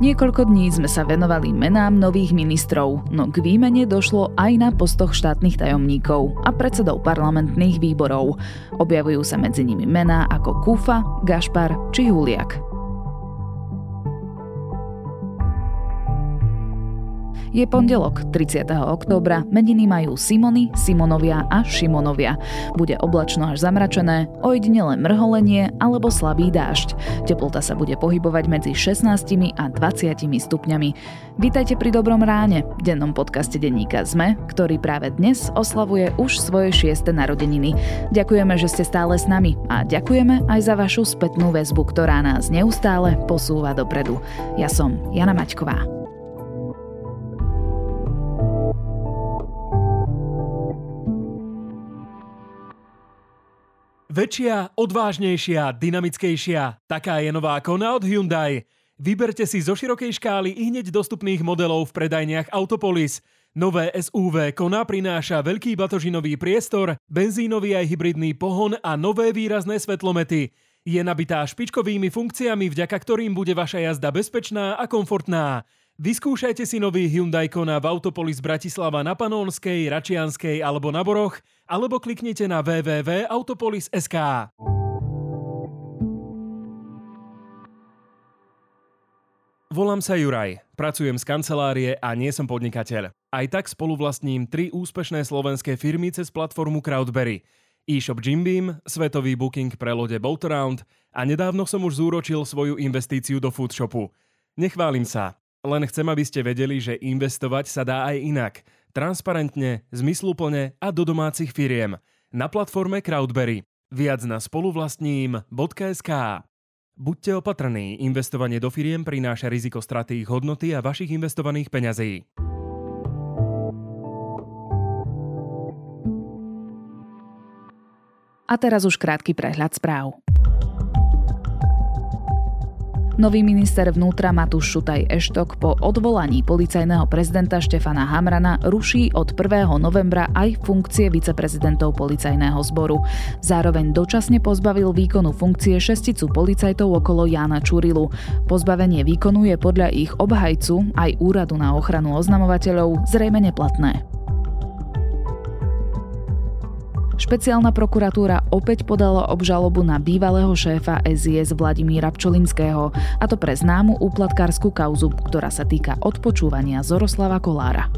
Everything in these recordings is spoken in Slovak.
Niekoľko dní sme sa venovali menám nových ministrov, no k výmene došlo aj na postoch štátnych tajomníkov a predsedov parlamentných výborov. Objavujú sa medzi nimi mená ako Kufa, Gašpar či Juliak. Je pondelok, 30. októbra, meniny majú Simony, Simonovia a Šimonovia. Bude oblačno až zamračené, ojedinele mrholenie alebo slabý dážď. Teplota sa bude pohybovať medzi 16 a 20 stupňami. Vítajte pri Dobrom ráne, dennom podcaste denníka ZME, ktorý práve dnes oslavuje už svoje šieste narodeniny. Ďakujeme, že ste stále s nami a ďakujeme aj za vašu spätnú väzbu, ktorá nás neustále posúva dopredu. Ja som Jana Maťková. Väčšia, odvážnejšia, dynamickejšia. Taká je nová Kona od Hyundai. Vyberte si zo širokej škály i hneď dostupných modelov v predajniach Autopolis. Nové SUV Kona prináša veľký batožinový priestor, benzínový aj hybridný pohon a nové výrazné svetlomety. Je nabitá špičkovými funkciami, vďaka ktorým bude vaša jazda bezpečná a komfortná. Vyskúšajte si nový Hyundai Kona v Autopolis Bratislava na Panónskej, Račianskej alebo na Boroch, alebo kliknite na www.autopolis.sk. Volám sa Juraj, pracujem z kancelárie a nie som podnikateľ. Aj tak spoluvlastním tri úspešné slovenské firmy cez platformu Crowdberry. E-shop Jim Beam, svetový booking pre lode Boataround a nedávno som už zúročil svoju investíciu do foodshopu. Nechválim sa, len chcem, aby ste vedeli, že investovať sa dá aj inak. Transparentne, zmysluplne a do domácich firiem. Na platforme Crowdberry. Viac na spoluvlastním.sk Buďte opatrní, investovanie do firiem prináša riziko straty ich hodnoty a vašich investovaných peňazí. A teraz už krátky prehľad správ. Nový minister vnútra Matúš Šutaj Eštok po odvolaní policajného prezidenta Štefana Hamrana ruší od 1. novembra aj funkcie viceprezidentov policajného zboru. Zároveň dočasne pozbavil výkonu funkcie šesticu policajtov okolo Jána Čurilu. Pozbavenie výkonu je podľa ich obhajcu aj úradu na ochranu oznamovateľov zrejme neplatné. Špeciálna prokuratúra opäť podala obžalobu na bývalého šéfa SIS Vladimíra Pčolinského, a to pre známu úplatkárskú kauzu, ktorá sa týka odpočúvania Zoroslava Kolára.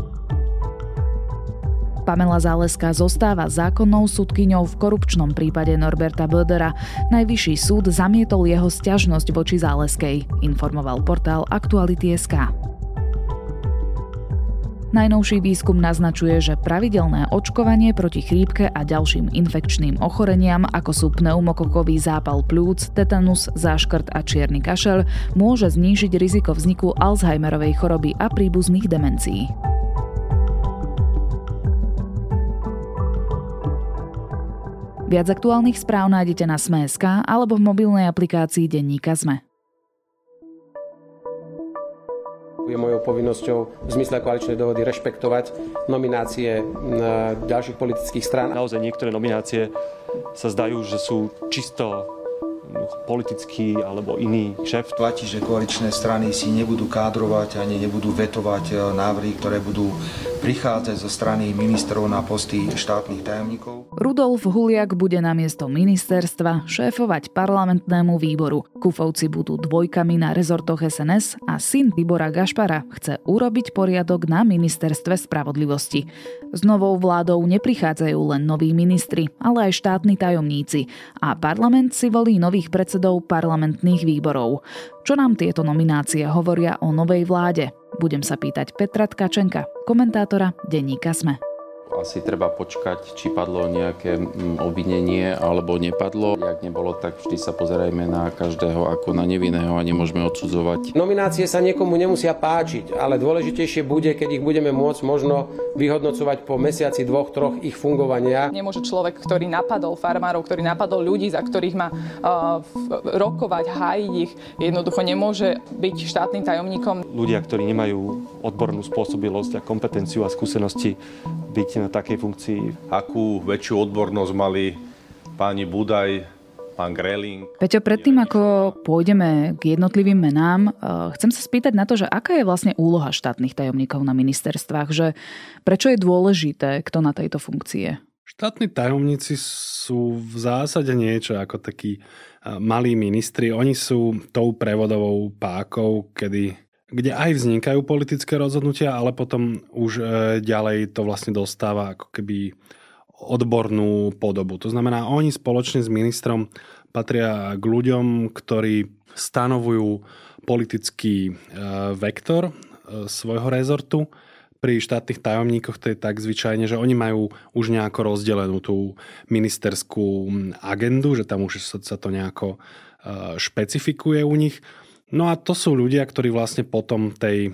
Pamela Záleska zostáva zákonnou súdkyňou v korupčnom prípade Norberta Bödera. Najvyšší súd zamietol jeho stiažnosť voči Záleskej, informoval portál Aktuality.sk. Najnovší výskum naznačuje, že pravidelné očkovanie proti chrípke a ďalším infekčným ochoreniam, ako sú pneumokokový zápal plúc, tetanus, záškrt a čierny kašel, môže znížiť riziko vzniku Alzheimerovej choroby a príbuzných demencií. Viac aktuálnych správ nájdete na Sme.sk alebo v mobilnej aplikácii Denníka Sme. Je mojou povinnosťou v zmysle koaličnej dohody rešpektovať nominácie ďalších politických strán. Naozaj niektoré nominácie sa zdajú, že sú čisto politický alebo iný šéf. Platí, že koaličné strany si nebudú kádrovať ani nebudú vetovať e, návrhy, ktoré budú prichádzať zo strany ministrov na posty štátnych tajomníkov. Rudolf Huliak bude na miesto ministerstva šéfovať parlamentnému výboru. Kufovci budú dvojkami na rezortoch SNS a syn Tibora Gašpara chce urobiť poriadok na ministerstve spravodlivosti. S novou vládou neprichádzajú len noví ministri, ale aj štátni tajomníci a parlament si volí nových predsedov parlamentných výborov. Čo nám tieto nominácie hovoria o novej vláde? Budem sa pýtať Petra Tkačenka, komentátora denníka SME asi treba počkať, či padlo nejaké mm, obvinenie alebo nepadlo. Ak nebolo, tak vždy sa pozerajme na každého ako na nevinného a nemôžeme odsudzovať. Nominácie sa niekomu nemusia páčiť, ale dôležitejšie bude, keď ich budeme môcť možno vyhodnocovať po mesiaci, dvoch, troch ich fungovania. Nemôže človek, ktorý napadol farmárov, ktorý napadol ľudí, za ktorých má uh, rokovať, hájiť ich, jednoducho nemôže byť štátnym tajomníkom. Ľudia, ktorí nemajú odbornú spôsobilosť a kompetenciu a skúsenosti byť na takej funkcii. Akú väčšiu odbornosť mali páni Budaj, pán Greling. Peťo, predtým ako pôjdeme k jednotlivým menám, eh, chcem sa spýtať na to, že aká je vlastne úloha štátnych tajomníkov na ministerstvách, že prečo je dôležité, kto na tejto funkcie? Štátni tajomníci sú v zásade niečo ako takí eh, malí ministri. Oni sú tou prevodovou pákou, kedy kde aj vznikajú politické rozhodnutia, ale potom už e, ďalej to vlastne dostáva ako keby odbornú podobu. To znamená, oni spoločne s ministrom patria k ľuďom, ktorí stanovujú politický e, vektor e, svojho rezortu. Pri štátnych tajomníkoch to je tak zvyčajne, že oni majú už nejako rozdelenú tú ministerskú agendu, že tam už sa to nejako špecifikuje u nich. No a to sú ľudia, ktorí vlastne potom tej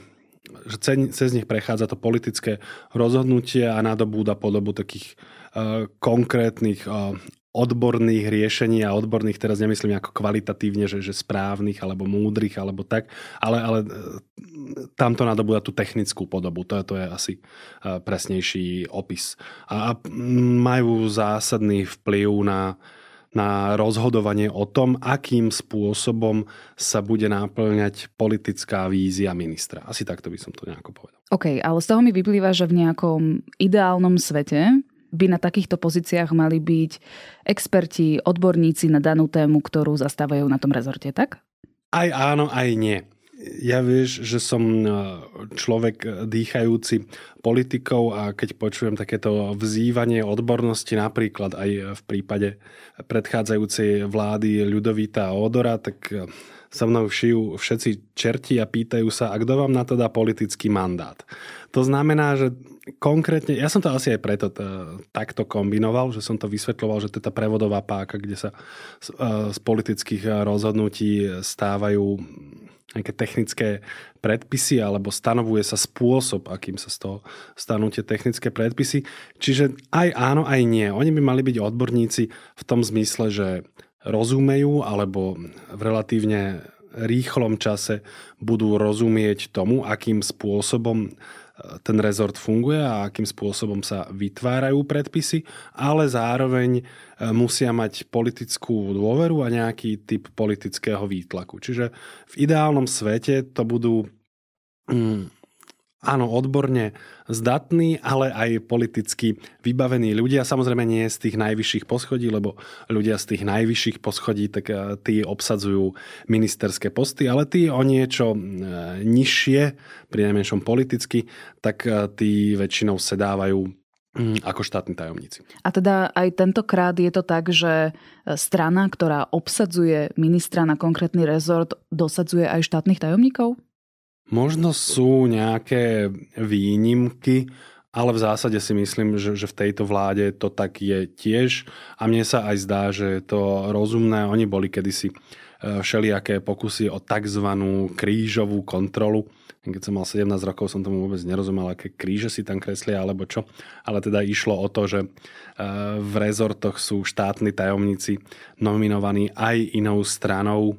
že cez nich prechádza to politické rozhodnutie a nadobúda podobu takých uh, konkrétnych uh, odborných riešení a odborných teraz nemyslím ako kvalitatívne, že, že správnych alebo múdrych alebo tak, ale, ale e, tamto nadobúda tú technickú podobu. To, to je asi presnejší opis. A majú zásadný vplyv na na rozhodovanie o tom, akým spôsobom sa bude náplňať politická vízia ministra. Asi takto by som to nejako povedal. OK, ale z toho mi vyplýva, že v nejakom ideálnom svete by na takýchto pozíciách mali byť experti, odborníci na danú tému, ktorú zastávajú na tom rezorte, tak? Aj áno, aj nie ja vieš, že som e, človek dýchajúci politikou a keď počujem takéto vzývanie odbornosti napríklad aj v prípade predchádzajúcej vlády Ľudovita a Odora, tak e, sa mnou šijú všetci čerti a pýtajú sa, a kto vám na to dá politický mandát. To znamená, že konkrétne, ja som to asi aj preto takto kombinoval, že som to vysvetľoval, že to je tá prevodová páka, kde sa e, z politických rozhodnutí stávajú nejaké technické predpisy alebo stanovuje sa spôsob, akým sa z toho stanú tie technické predpisy. Čiže aj áno, aj nie. Oni by mali byť odborníci v tom zmysle, že rozumejú alebo v relatívne rýchlom čase budú rozumieť tomu, akým spôsobom ten rezort funguje a akým spôsobom sa vytvárajú predpisy, ale zároveň e, musia mať politickú dôveru a nejaký typ politického výtlaku. Čiže v ideálnom svete to budú mm, áno, odborne zdatní, ale aj politicky vybavení ľudia. Samozrejme nie z tých najvyšších poschodí, lebo ľudia z tých najvyšších poschodí, tak eh, tí obsadzujú ministerské posty, ale tí o niečo eh, nižšie, pri najmenšom politicky, tak eh, tí väčšinou sedávajú hm, ako štátni tajomníci. A teda aj tentokrát je to tak, že strana, ktorá obsadzuje ministra na konkrétny rezort, dosadzuje aj štátnych tajomníkov? Možno sú nejaké výnimky, ale v zásade si myslím, že, že v tejto vláde to tak je tiež. A mne sa aj zdá, že je to rozumné. Oni boli kedysi e, všelijaké pokusy o tzv. krížovú kontrolu. Keď som mal 17 rokov, som tomu vôbec nerozumel, aké kríže si tam kreslia alebo čo. Ale teda išlo o to, že e, v rezortoch sú štátni tajomníci nominovaní aj inou stranou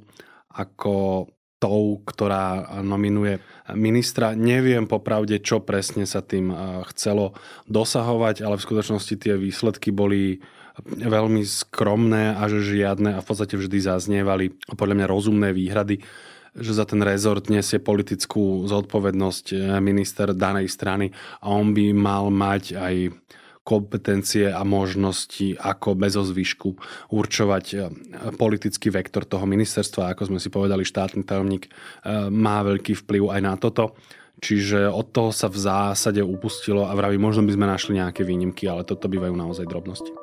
ako tou, ktorá nominuje ministra. Neviem popravde, čo presne sa tým chcelo dosahovať, ale v skutočnosti tie výsledky boli veľmi skromné a že žiadne a v podstate vždy zaznievali podľa mňa rozumné výhrady že za ten rezort nesie politickú zodpovednosť e, minister danej strany a on by mal mať aj kompetencie a možnosti, ako bez ozvyšku určovať e, politický vektor toho ministerstva. Ako sme si povedali, štátny tajomník e, má veľký vplyv aj na toto. Čiže od toho sa v zásade upustilo a vraví, možno by sme našli nejaké výnimky, ale toto bývajú naozaj drobnosti.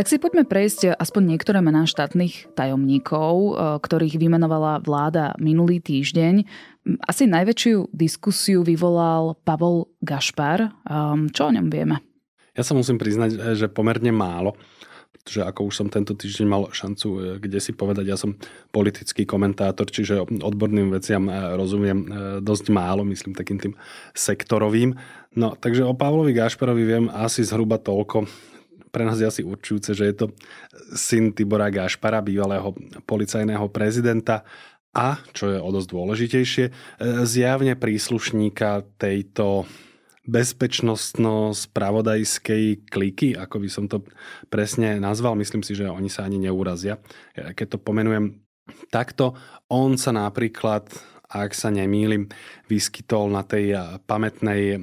Tak si poďme prejsť aspoň niektoré mená štátnych tajomníkov, e, ktorých vymenovala vláda minulý týždeň. Asi najväčšiu diskusiu vyvolal Pavol Gašpar. Čo o ňom vieme? Ja sa musím priznať, že pomerne málo pretože ako už som tento týždeň mal šancu e, kde si povedať, ja som politický komentátor, čiže odborným veciam e, rozumiem dosť málo, myslím takým tým sektorovým. No, takže o Pavlovi Gašparovi viem asi zhruba toľko, pre nás je asi určujúce, že je to syn Tibora Gašpara, bývalého policajného prezidenta a, čo je o dosť dôležitejšie, zjavne príslušníka tejto bezpečnostno-spravodajskej kliky, ako by som to presne nazval. Myslím si, že oni sa ani neurazia. Keď to pomenujem takto, on sa napríklad, ak sa nemýlim, vyskytol na tej pamätnej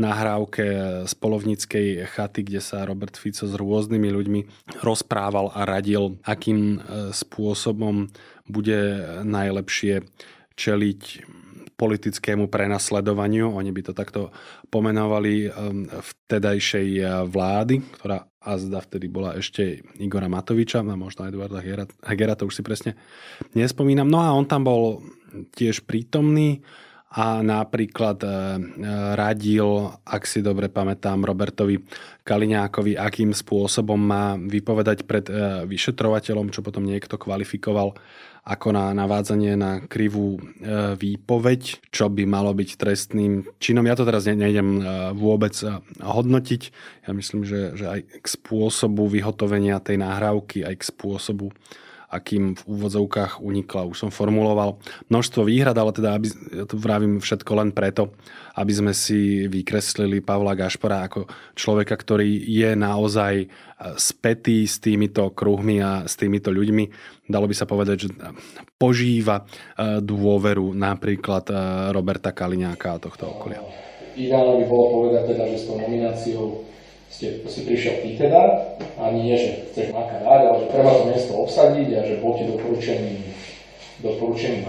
nahrávke z polovníckej chaty, kde sa Robert Fico s rôznymi ľuďmi rozprával a radil, akým e, spôsobom bude najlepšie čeliť politickému prenasledovaniu. Oni by to takto pomenovali um, vtedajšej uh, vlády, ktorá azda vtedy bola ešte Igora Matoviča, a možno Eduarda Hegera, to už si presne nespomínam. No a on tam bol tiež prítomný a napríklad uh, radil, ak si dobre pamätám, Robertovi Kaliňákovi, akým spôsobom má vypovedať pred uh, vyšetrovateľom, čo potom niekto kvalifikoval ako na navádzanie na krivú e, výpoveď, čo by malo byť trestným činom. Ja to teraz nejdem e, vôbec e, hodnotiť. Ja myslím, že, že aj k spôsobu vyhotovenia tej nahrávky, aj k spôsobu akým v úvodzovkách unikla. Už som formuloval množstvo výhrad, ale teda aby, ja to vravím všetko len preto, aby sme si vykreslili Pavla Gašpara ako človeka, ktorý je naozaj e, spätý s týmito kruhmi a s týmito ľuďmi. Dalo by sa povedať, že požíva e, dôveru napríklad e, Roberta Kaliňáka a tohto okolia. Ideálne by bolo povedať teda, že s tou nomináciou ste, si prišiel ty teda, ani nie, že chceš Maka dať, ale že treba to miesto obsadiť a že bol ti doporučený, doporučený.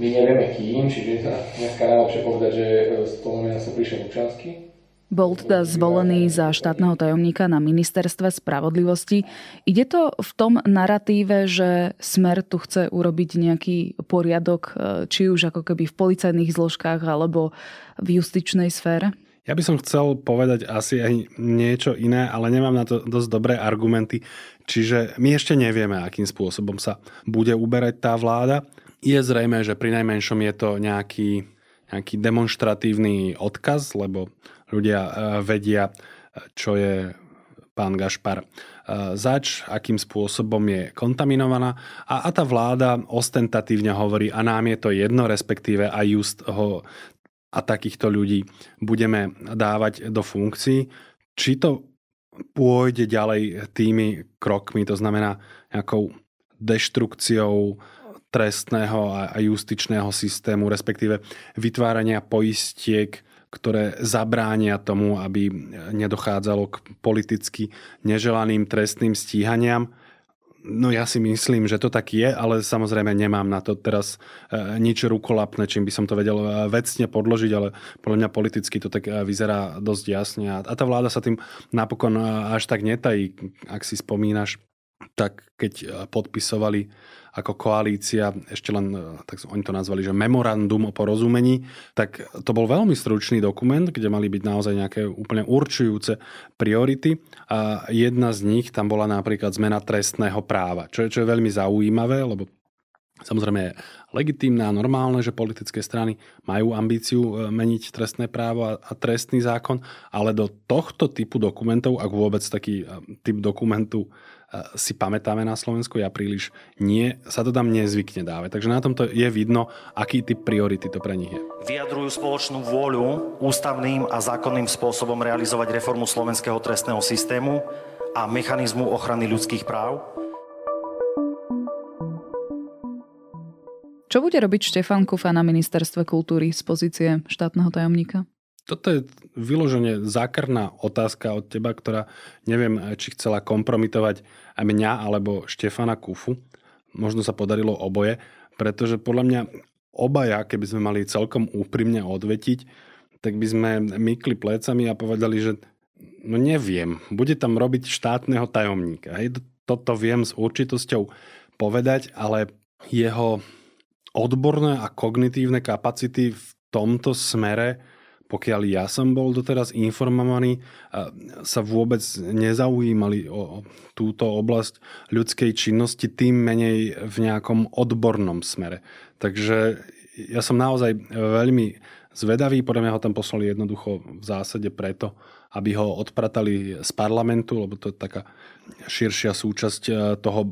My nevieme kým, čiže teda dneska najlepšie povedať, že z toho nomináciou prišiel Lučanský. Bol teda zvolený za štátneho tajomníka na ministerstve spravodlivosti. Ide to v tom narratíve, že Smer tu chce urobiť nejaký poriadok, či už ako keby v policajných zložkách alebo v justičnej sfére? Ja by som chcel povedať asi aj niečo iné, ale nemám na to dosť dobré argumenty. Čiže my ešte nevieme, akým spôsobom sa bude uberať tá vláda. Je zrejme, že pri najmenšom je to nejaký, nejaký demonstratívny odkaz, lebo ľudia e, vedia, čo je pán Gašpar e, zač, akým spôsobom je kontaminovaná a, a tá vláda ostentatívne hovorí a nám je to jedno, respektíve aj just ho a takýchto ľudí budeme dávať do funkcií. Či to pôjde ďalej tými krokmi, to znamená nejakou deštrukciou trestného a justičného systému, respektíve vytvárania poistiek, ktoré zabránia tomu, aby nedochádzalo k politicky neželaným trestným stíhaniam No ja si myslím, že to tak je, ale samozrejme nemám na to teraz e, nič rukolapné, čím by som to vedel e, vecne podložiť, ale podľa mňa politicky to tak e, vyzerá dosť jasne. A tá vláda sa tým napokon až tak netají, ak si spomínaš, tak keď podpisovali ako koalícia, ešte len, e, tak oni to nazvali, že memorandum o porozumení, tak to bol veľmi stručný dokument, kde mali byť naozaj nejaké úplne určujúce priority a jedna z nich tam bola napríklad zmena trestného práva, čo je, čo je veľmi zaujímavé, lebo Samozrejme je legitímne a normálne, že politické strany majú ambíciu e, meniť trestné právo a trestný zákon, ale do tohto typu dokumentov, ak vôbec taký e, typ dokumentu si pamätáme na Slovensku, ja príliš nie, sa to tam nezvykne dávať. Takže na tomto je vidno, aký typ priority to pre nich je. Vyjadrujú spoločnú vôľu ústavným a zákonným spôsobom realizovať reformu slovenského trestného systému a mechanizmu ochrany ľudských práv. Čo bude robiť Štefan Kufa na ministerstve kultúry z pozície štátneho tajomníka? Toto je vyloženie zákerná otázka od teba, ktorá neviem, či chcela kompromitovať aj mňa alebo Štefana Kufu. Možno sa podarilo oboje, pretože podľa mňa obaja, keby sme mali celkom úprimne odvetiť, tak by sme mykli plecami a povedali, že no neviem, bude tam robiť štátneho tajomníka. Hej, toto viem s určitosťou povedať, ale jeho odborné a kognitívne kapacity v tomto smere pokiaľ ja som bol doteraz informovaný, sa vôbec nezaujímali o túto oblasť ľudskej činnosti, tým menej v nejakom odbornom smere. Takže ja som naozaj veľmi zvedavý, podľa mňa ho tam poslali jednoducho v zásade preto, aby ho odpratali z parlamentu, lebo to je taká širšia súčasť e, toho,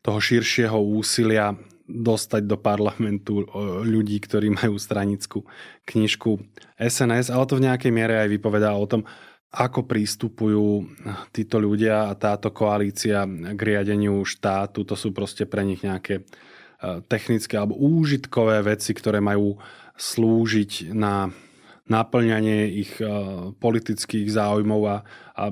toho širšieho úsilia dostať do parlamentu ľudí, ktorí majú stranickú knižku SNS, ale to v nejakej miere aj vypovedá o tom, ako prístupujú títo ľudia a táto koalícia k riadeniu štátu. To sú proste pre nich nejaké e, technické alebo úžitkové veci, ktoré majú slúžiť na naplňanie ich e, politických záujmov a, a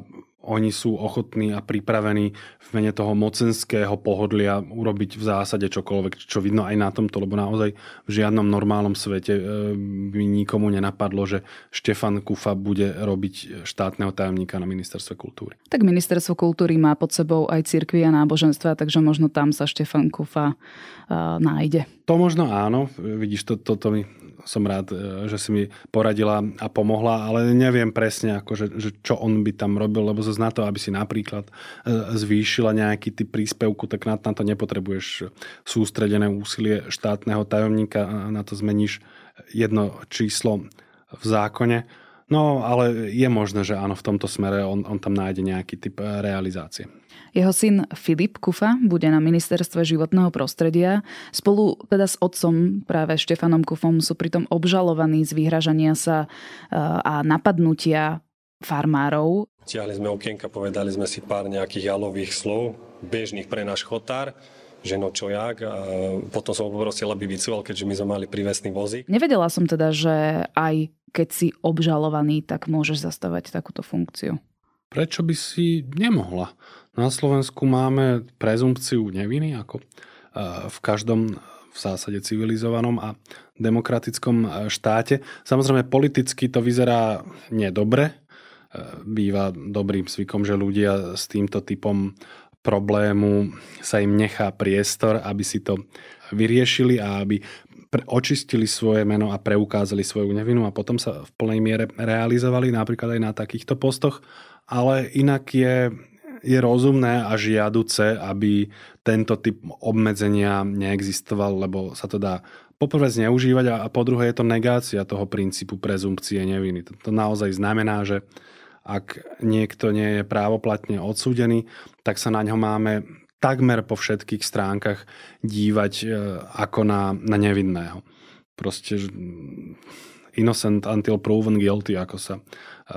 oni sú ochotní a pripravení v mene toho mocenského pohodlia urobiť v zásade čokoľvek, čo vidno aj na tomto, lebo naozaj v žiadnom normálnom svete e, by nikomu nenapadlo, že Štefan Kufa bude robiť štátneho tajomníka na ministerstve kultúry. Tak ministerstvo kultúry má pod sebou aj cirkvi a náboženstva, takže možno tam sa Štefan Kufa uh, nájde. To možno áno, vidíš, to, toto mi som rád, e, že si mi poradila a pomohla, ale neviem presne, ako, že, čo on by tam robil, lebo zase na to, aby si napríklad e, zvýšila nejaký typ príspevku, tak na to nepotrebuješ sústredené úsilie štátneho tajomníka, na to zmeníš jedno číslo v zákone. No, ale je možné, že áno, v tomto smere on, on tam nájde nejaký typ realizácie. Jeho syn Filip Kufa bude na ministerstve životného prostredia. Spolu teda s otcom práve Štefanom Kufom sú pritom obžalovaní z vyhražania sa e, a napadnutia farmárov. Tiahli sme okienka, povedali sme si pár nejakých jalových slov, bežných pre náš chotár že no čo jak. A potom som ho poprosil, aby vycúval, keďže my sme mali prívesný vozík. Nevedela som teda, že aj keď si obžalovaný, tak môžeš zastávať takúto funkciu. Prečo by si nemohla? Na Slovensku máme prezumpciu neviny, ako e, v každom v zásade civilizovanom a demokratickom e, štáte. Samozrejme, politicky to vyzerá nedobre. E, býva dobrým zvykom, že ľudia s týmto typom problému sa im nechá priestor, aby si to vyriešili a aby očistili svoje meno a preukázali svoju nevinu a potom sa v plnej miere realizovali napríklad aj na takýchto postoch. Ale inak je je rozumné a žiaduce, aby tento typ obmedzenia neexistoval, lebo sa to dá poprvé zneužívať a po druhé je to negácia toho princípu prezumpcie neviny. To, to naozaj znamená, že ak niekto nie je právoplatne odsúdený, tak sa na ňo máme takmer po všetkých stránkach dívať e, ako na, na nevinného. Proste innocent until proven guilty, ako sa E,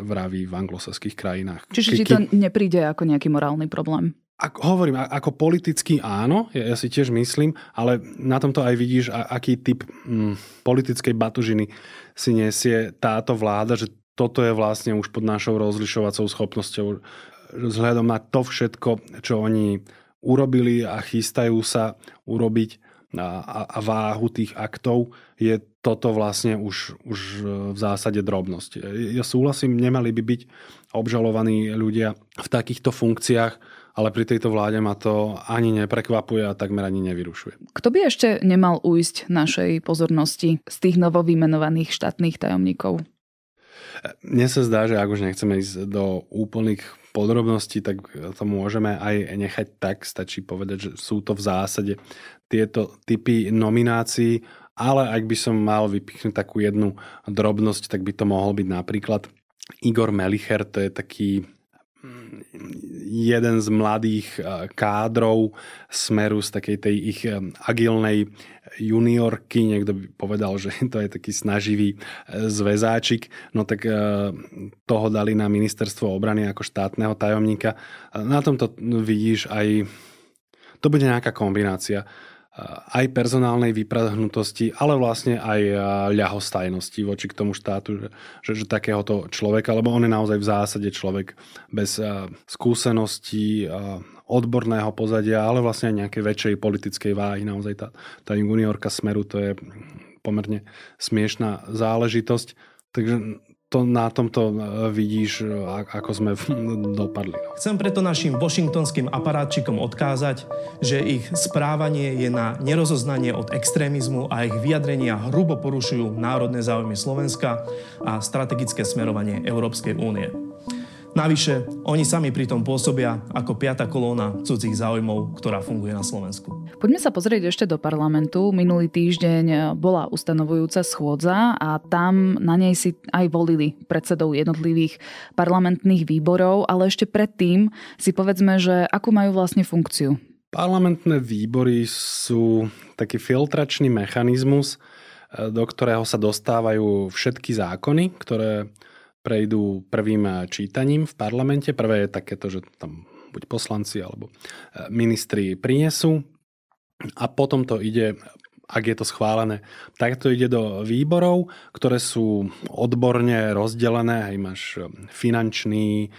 vraví v anglosaských krajinách. Čiže ti to nepríde ako nejaký morálny problém? Ako, hovorím, ako politicky áno, ja, ja si tiež myslím, ale na tomto aj vidíš, aký typ hm, politickej batužiny si nesie táto vláda, že toto je vlastne už pod našou rozlišovacou schopnosťou vzhľadom na to všetko, čo oni urobili a chystajú sa urobiť a, a váhu tých aktov, je toto vlastne už, už v zásade drobnosť. Ja súhlasím, nemali by byť obžalovaní ľudia v takýchto funkciách, ale pri tejto vláde ma to ani neprekvapuje a takmer ani nevyrušuje. Kto by ešte nemal ujsť našej pozornosti z tých novovymenovaných štátnych tajomníkov? Mne sa zdá, že ak už nechceme ísť do úplných podrobností, tak to môžeme aj nechať tak. Stačí povedať, že sú to v zásade tieto typy nominácií, ale ak by som mal vypichnúť takú jednu drobnosť, tak by to mohol byť napríklad Igor Melicher, to je taký mm, jeden z mladých eh, kádrov smeru z takej tej ich eh, agilnej juniorky, niekto by povedal, že to je taký snaživý eh, zväzáčik, no tak toho dali na ministerstvo obrany ako štátneho tajomníka. Na tomto vidíš aj, to bude nejaká kombinácia aj personálnej vyprahnutosti, ale vlastne aj ľahostajnosti voči k tomu štátu, že, že, takéhoto človeka, lebo on je naozaj v zásade človek bez skúseností, odborného pozadia, ale vlastne aj nejakej väčšej politickej váhy. Naozaj tá, tá juniorka Smeru to je pomerne smiešná záležitosť. Takže to na tomto e, vidíš, e, ako sme dopadli. No. Chcem preto našim washingtonským aparátčikom odkázať, že ich správanie je na nerozoznanie od extrémizmu a ich vyjadrenia hrubo porušujú národné záujmy Slovenska a strategické smerovanie Európskej únie. Navyše, oni sami pritom pôsobia ako piata kolóna cudzích záujmov, ktorá funguje na Slovensku. Poďme sa pozrieť ešte do parlamentu. Minulý týždeň bola ustanovujúca schôdza a tam na nej si aj volili predsedov jednotlivých parlamentných výborov, ale ešte predtým si povedzme, že akú majú vlastne funkciu Parlamentné výbory sú taký filtračný mechanizmus, do ktorého sa dostávajú všetky zákony, ktoré prejdú prvým čítaním v parlamente. Prvé je takéto, že tam buď poslanci alebo e, ministri prinesú. A potom to ide ak je to schválené, tak to ide do výborov, ktoré sú odborne rozdelené, aj máš e, finančný,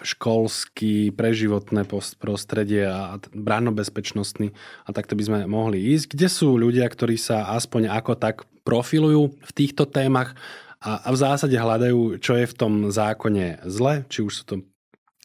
školský, preživotné prostredie a bránobezpečnostný a takto by sme mohli ísť, kde sú ľudia, ktorí sa aspoň ako tak profilujú v týchto témach a, a v zásade hľadajú, čo je v tom zákone zle, či už sú to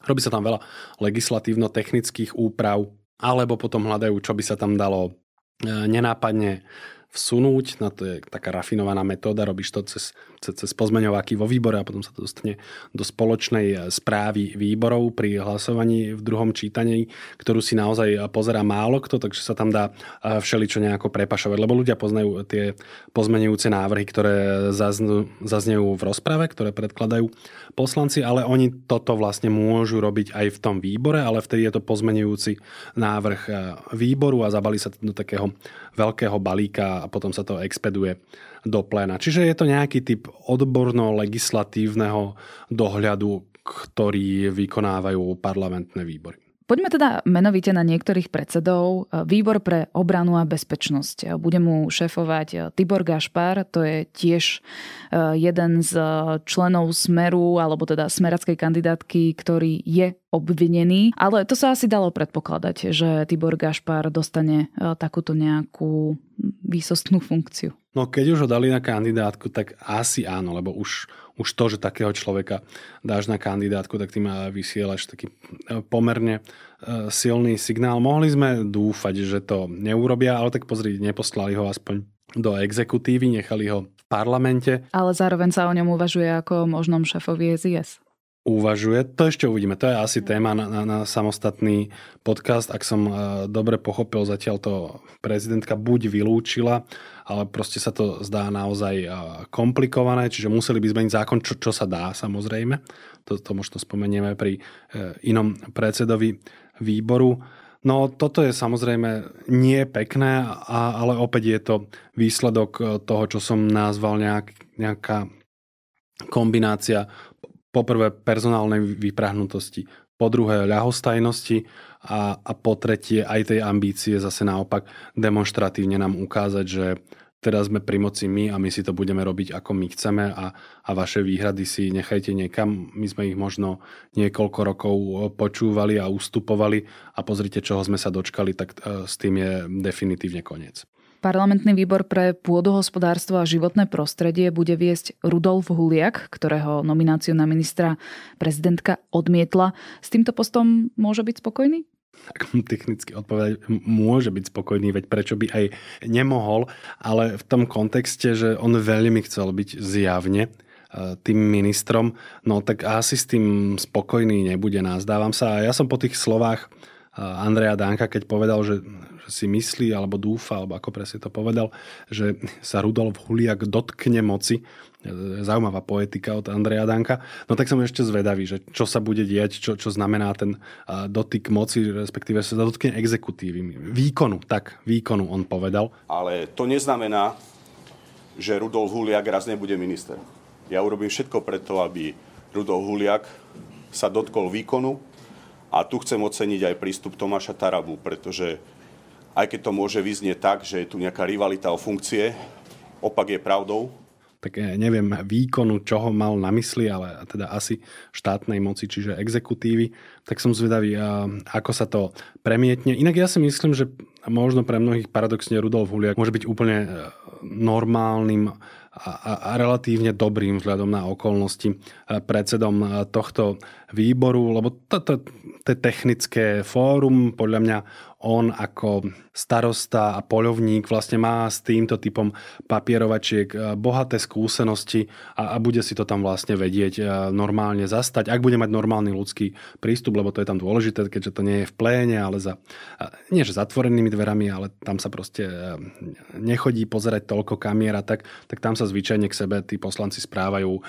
Robí sa tam veľa legislatívno-technických úprav, alebo potom hľadajú, čo by sa tam dalo E, nenápadne vsunúť, na to je taká rafinovaná metóda, robíš to cez, cez, cez pozmeňováky vo výbore a potom sa to dostane do spoločnej e, správy výborov pri hlasovaní v druhom čítaní, ktorú si naozaj pozera málo kto, takže sa tam dá e, všeličo nejako prepašovať, lebo ľudia poznajú tie pozmenujúce návrhy, ktoré zaznú, zaznejú v rozprave, ktoré predkladajú poslanci, ale oni toto vlastne môžu robiť aj v tom výbore, ale vtedy je to pozmenujúci návrh výboru a zabali sa do takého veľkého balíka a potom sa to expeduje do pléna. Čiže je to nejaký typ odborno-legislatívneho dohľadu, ktorý vykonávajú parlamentné výbory. Poďme teda menovite na niektorých predsedov. Výbor pre obranu a bezpečnosť. Bude mu šéfovať Tibor Gašpar, to je tiež e, jeden z členov Smeru, alebo teda smerackej kandidátky, ktorý je obvinený. Ale to sa asi dalo predpokladať, že Tibor Gašpar dostane e, takúto nejakú výsostnú funkciu. No keď už ho dali na kandidátku, tak asi áno, lebo už už to, že takého človeka dáš na kandidátku, tak tým vysielaš taký e, pomerne e, silný signál. Mohli sme dúfať, že to neurobia, ale tak pozri, neposlali ho aspoň do exekutívy, nechali ho v parlamente. Ale zároveň sa o ňom uvažuje ako možnom šéfovi SIS uvažuje. To ešte uvidíme. To je asi téma na, na, na samostatný podcast. Ak som uh, dobre pochopil, zatiaľ to prezidentka buď vylúčila, ale proste sa to zdá naozaj uh, komplikované, čiže museli by zmeniť zákon, čo, čo sa dá samozrejme. To, to možno spomenieme pri uh, inom predsedovi výboru. No toto je samozrejme nie pekné, a, ale opäť je to výsledok toho, čo som nazval nejak, nejaká kombinácia poprvé personálnej vyprahnutosti, po druhé ľahostajnosti a, a po tretie aj tej ambície zase naopak demonstratívne nám ukázať, že teraz sme pri moci my a my si to budeme robiť ako my chceme a, a vaše výhrady si nechajte niekam. My sme ich možno niekoľko rokov počúvali a ustupovali a pozrite, čoho sme sa dočkali, tak e, s tým je definitívne koniec. Parlamentný výbor pre pôdohospodárstvo a životné prostredie bude viesť Rudolf Huliak, ktorého nomináciu na ministra prezidentka odmietla. S týmto postom môže byť spokojný? Tak technicky odpovedať, môže byť spokojný, veď prečo by aj nemohol, ale v tom kontexte, že on veľmi chcel byť zjavne e, tým ministrom, no tak asi s tým spokojný nebude, nazdávam sa. A ja som po tých slovách Andreja Danka, keď povedal, že si myslí alebo dúfa, alebo ako presne to povedal, že sa Rudolf Huliak dotkne moci. Zaujímavá poetika od Andreja Danka. No tak som ešte zvedavý, že čo sa bude diať, čo, čo znamená ten dotyk moci, respektíve sa dotkne exekutívy. Výkonu, tak, výkonu on povedal. Ale to neznamená, že Rudolf Huliak raz nebude minister. Ja urobím všetko preto, aby Rudolf Huliak sa dotkol výkonu, a tu chcem oceniť aj prístup Tomáša Tarabu, pretože aj keď to môže vyznieť tak, že je tu nejaká rivalita o funkcie, opak je pravdou. Tak neviem výkonu, čoho mal na mysli, ale teda asi štátnej moci, čiže exekutívy. Tak som zvedavý, ako sa to premietne. Inak ja si myslím, že možno pre mnohých paradoxne Rudolf Huliak môže byť úplne e, normálnym a, a relatívne dobrým vzhľadom na okolnosti predsedom tohto výboru, lebo toto to je technické fórum, podľa mňa on ako starosta a poľovník vlastne má s týmto typom papierovačiek eh, bohaté skúsenosti a, a bude si to tam vlastne vedieť eh, normálne zastať, ak bude mať normálny ľudský prístup, lebo to je tam dôležité, keďže to nie je v pléne, ale za, eh, nie že zatvorenými dverami, ale tam sa proste nechodí pozerať toľko kamier tak, tak tam sa zvyčajne k sebe tí poslanci správajú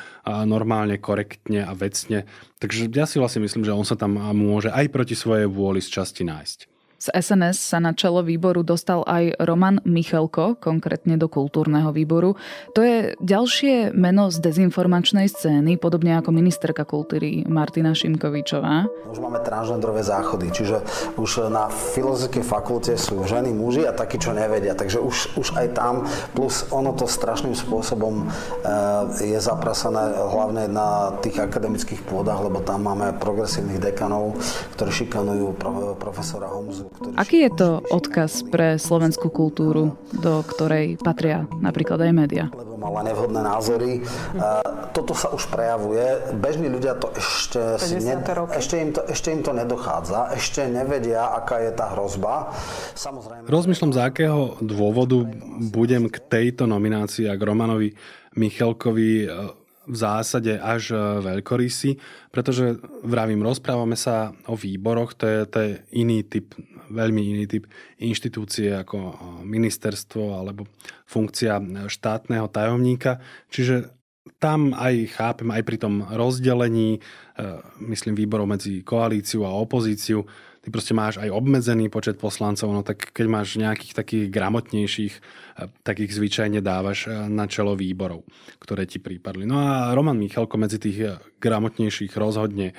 normálne, korektne a vecne. Takže ja si vlastne myslím, že on sa tam môže aj proti svojej vôli z časti nájsť. Z SNS sa na čelo výboru dostal aj Roman Michalko, konkrétne do kultúrneho výboru. To je ďalšie meno z dezinformačnej scény, podobne ako ministerka kultúry Martina Šimkovičová. Už máme transgendrové záchody, čiže už na filozofickej fakulte sú ženy, muži a takí, čo nevedia. Takže už, už aj tam, plus ono to strašným spôsobom e, je zaprasené hlavne na tých akademických pôdach, lebo tam máme progresívnych dekanov, ktorí šikanujú profesora Homzu. Aký je to odkaz pre slovenskú kultúru, do ktorej patria napríklad aj média? Lebo mala nevhodné názory. Toto sa už prejavuje. Bežní ľudia to ešte, si ne, ešte, im to, ešte im to nedochádza. Ešte nevedia, aká je tá hrozba. Samozrejme... Rozmýšľam, z akého dôvodu budem k tejto nominácii a k Romanovi Michalkovi v zásade až e, veľkorysy, pretože vravím, rozprávame sa o výboroch, to je, to je iný typ, veľmi iný typ inštitúcie ako e, ministerstvo alebo funkcia štátneho tajomníka. Čiže tam aj chápem, aj pri tom rozdelení, e, myslím, výborov medzi koalíciu a opozíciu, ty proste máš aj obmedzený počet poslancov, no tak keď máš nejakých takých gramotnejších, eh, tak ich zvyčajne dávaš eh, na čelo výborov, ktoré ti prípadli. No a Roman Michalko medzi tých eh, gramotnejších rozhodne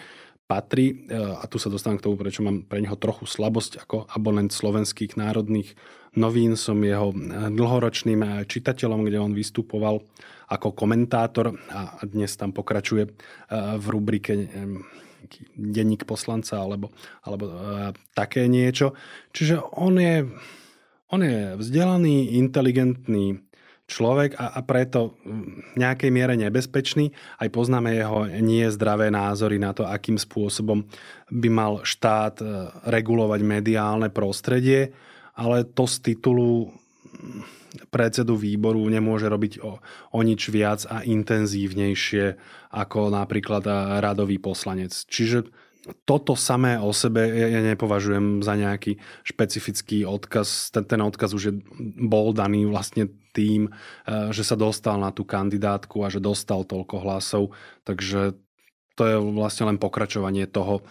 patrí a tu sa dostávam k tomu, prečo mám pre neho trochu slabosť ako abonent slovenských národných novín. Som jeho dlhoročným čitateľom, kde on vystupoval ako komentátor a dnes tam pokračuje v rubrike denník poslanca alebo, alebo také niečo. Čiže on je, on je vzdelaný, inteligentný človek a, a preto v nejakej miere nebezpečný. Aj poznáme jeho nie zdravé názory na to, akým spôsobom by mal štát e, regulovať mediálne prostredie, ale to z titulu predsedu výboru nemôže robiť o, o nič viac a intenzívnejšie ako napríklad radový poslanec. Čiže toto samé o sebe ja nepovažujem za nejaký špecifický odkaz. Ten, ten odkaz už je, bol daný vlastne tým, e, že sa dostal na tú kandidátku a že dostal toľko hlasov. Takže to je vlastne len pokračovanie toho,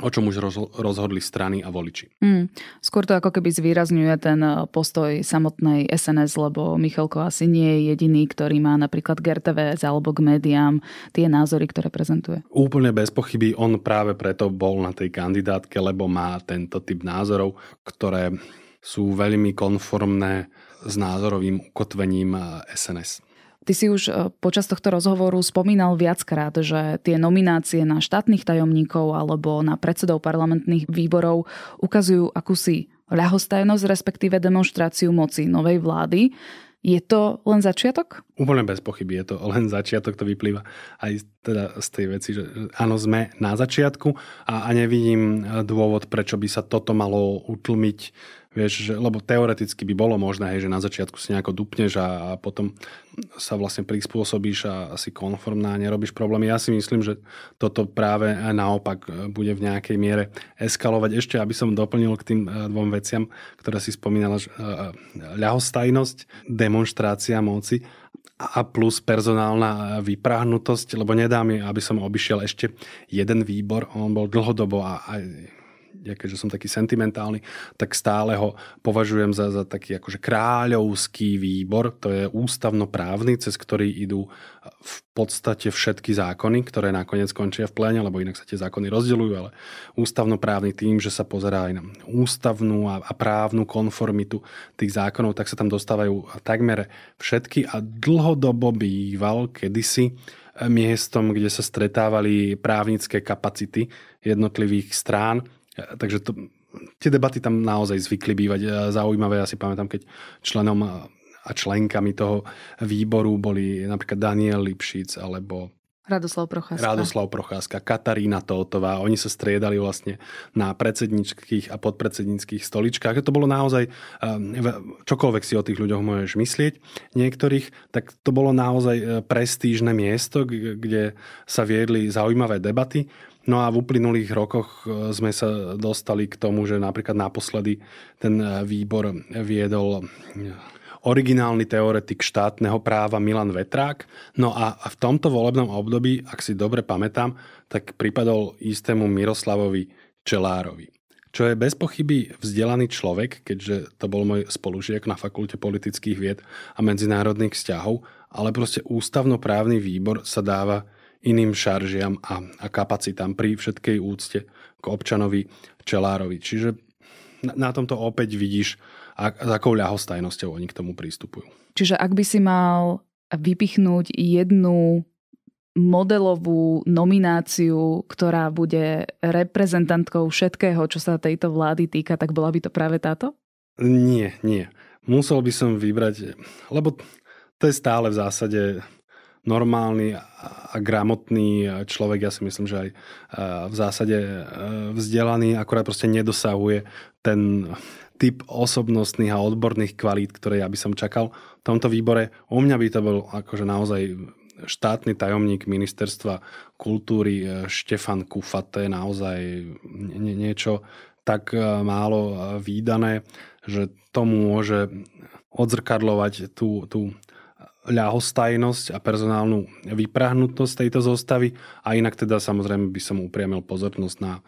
o čom už rozhodli strany a voliči. Mm, skôr to ako keby zvýrazňuje ten eh, postoj samotnej SNS, lebo Michalko asi nie je jediný, ktorý má napríklad k RTVS alebo k médiám tie názory, ktoré prezentuje. Úplne bez pochyby, on práve preto bol na tej kandidátke, lebo má tento typ názorov, ktoré sú veľmi konformné s názorovým ukotvením SNS. Ty si už e, počas tohto rozhovoru spomínal viackrát, že tie nominácie na štátnych tajomníkov alebo na predsedov parlamentných výborov ukazujú akúsi ľahostajnosť, respektíve demonstráciu moci novej vlády. Je to len začiatok? Úplne bez pochyby, je to len začiatok, to vyplýva aj teda z tej veci, že áno, sme na začiatku a, a nevidím dôvod, prečo by sa toto malo utlmiť Vieš, že, lebo teoreticky by bolo možné, hej, že na začiatku si nejako dupneš a, a potom sa vlastne prispôsobíš a si konformná a nerobíš problémy. Ja si myslím, že toto práve naopak bude v nejakej miere eskalovať. Ešte, aby som doplnil k tým e, dvom veciam, ktoré si spomínala, že, e, ľahostajnosť, demonstrácia moci a plus personálna vypráhnutosť, lebo nedá mi, aby som obišiel ešte jeden výbor. On bol dlhodobo a aj keďže som taký sentimentálny, tak stále ho považujem za, za taký akože kráľovský výbor. To je ústavnoprávny, cez ktorý idú v podstate všetky zákony, ktoré nakoniec končia v pléne, lebo inak sa tie zákony rozdeľujú, ale ústavnoprávny tým, že sa pozerá aj na ústavnú a, a právnu konformitu tých zákonov, tak sa tam dostávajú takmer všetky a dlhodobo býval kedysi miestom, kde sa stretávali právnické kapacity jednotlivých strán Takže to, tie debaty tam naozaj zvykli bývať zaujímavé. Ja si pamätám, keď členom a členkami toho výboru boli napríklad Daniel Lipšic alebo Radoslav Procházka. Radoslav Procházka, Katarína Tótová. Oni sa striedali vlastne na predsedničkých a podpredsednických stoličkách. To bolo naozaj, čokoľvek si o tých ľuďoch môžeš myslieť, niektorých, tak to bolo naozaj e, prestížne miesto, kde sa viedli zaujímavé debaty. No a v uplynulých rokoch e, sme sa dostali k tomu, že napríklad naposledy ten e, výbor viedol originálny teoretik štátneho práva Milan Vetrák. No a v tomto volebnom období, ak si dobre pamätám, tak pripadol istému Miroslavovi Čelárovi. čo je bez pochyby vzdelaný človek, keďže to bol môj spolužiak na fakulte politických vied a medzinárodných vzťahov, ale proste ústavnoprávny výbor sa dáva iným šaržiam a, a kapacitám pri všetkej úcte k občanovi Čelárovi. Čiže na, na tomto opäť vidíš, ak, s akou ľahostajnosťou oni k tomu prístupujú. Čiže ak by si mal vypichnúť jednu modelovú nomináciu, ktorá bude reprezentantkou všetkého, čo sa tejto vlády týka, tak bola by to práve táto? Nie, nie. Musel by som vybrať, lebo to je stále v zásade normálny a gramotný človek, ja si myslím, že aj v zásade vzdelaný, akorát proste nedosahuje ten typ osobnostných a odborných kvalít, ktoré ja by som čakal v tomto výbore. U mňa by to bol akože naozaj štátny tajomník ministerstva kultúry e, Štefan Kufa, to je naozaj niečo tak e, málo e, výdané, že to môže odzrkadlovať tú, tú ľahostajnosť a personálnu vyprahnutosť tejto zostavy a inak teda samozrejme by som upriamil pozornosť na,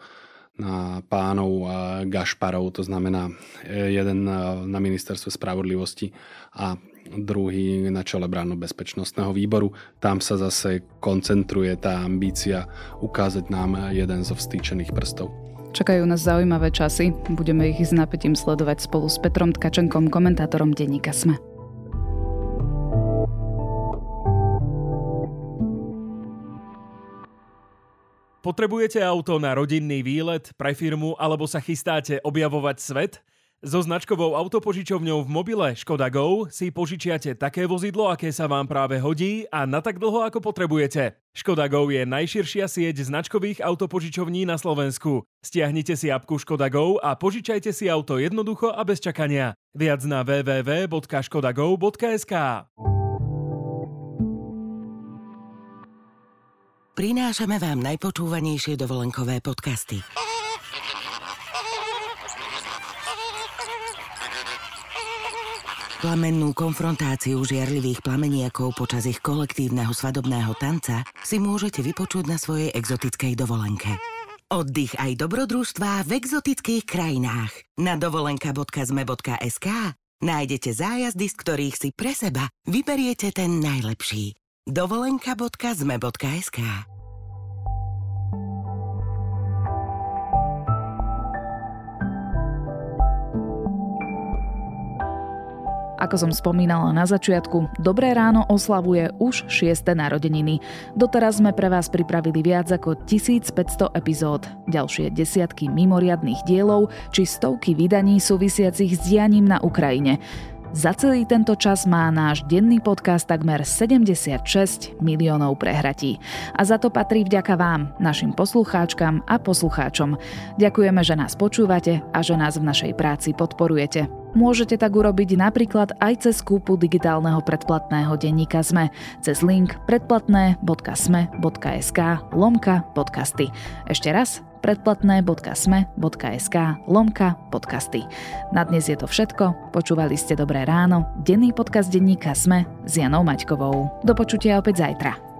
na pánov Gašparov, to znamená jeden na ministerstve spravodlivosti a druhý na čele bránu bezpečnostného výboru. Tam sa zase koncentruje tá ambícia ukázať nám jeden zo vstýčených prstov. Čakajú nás zaujímavé časy. Budeme ich s napätím sledovať spolu s Petrom Tkačenkom, komentátorom denníka SME. Potrebujete auto na rodinný výlet, pre firmu alebo sa chystáte objavovať svet? So značkovou autopožičovňou v mobile Škoda Go si požičiate také vozidlo, aké sa vám práve hodí a na tak dlho, ako potrebujete. Škoda Go je najširšia sieť značkových autopožičovní na Slovensku. Stiahnite si apku Škoda Go a požičajte si auto jednoducho a bez čakania. Viac na www.škodago.sk Prinášame vám najpočúvanejšie dovolenkové podcasty. Plamennú konfrontáciu žiarlivých plameniakov počas ich kolektívneho svadobného tanca si môžete vypočuť na svojej exotickej dovolenke. Oddych aj dobrodružstvá v exotických krajinách. Na dovolenka.zme.sk nájdete zájazdy, z ktorých si pre seba vyberiete ten najlepší. dovolenka.zme.sk Ako som spomínala na začiatku, Dobré ráno oslavuje už 6. narodeniny. Doteraz sme pre vás pripravili viac ako 1500 epizód, ďalšie desiatky mimoriadných dielov či stovky vydaní súvisiacich s dianím na Ukrajine. Za celý tento čas má náš denný podcast takmer 76 miliónov prehratí. A za to patrí vďaka vám, našim poslucháčkam a poslucháčom. Ďakujeme, že nás počúvate a že nás v našej práci podporujete. Môžete tak urobiť napríklad aj cez kúpu digitálneho predplatného denníka ZME, cez link predplatné.sme.sk lomka podcasty. Ešte raz predplatné.sme.sk lomka podcasty. Na dnes je to všetko. Počúvali ste Dobré ráno, denný podcast denníka Sme s Janou Maťkovou. Do počutia opäť zajtra.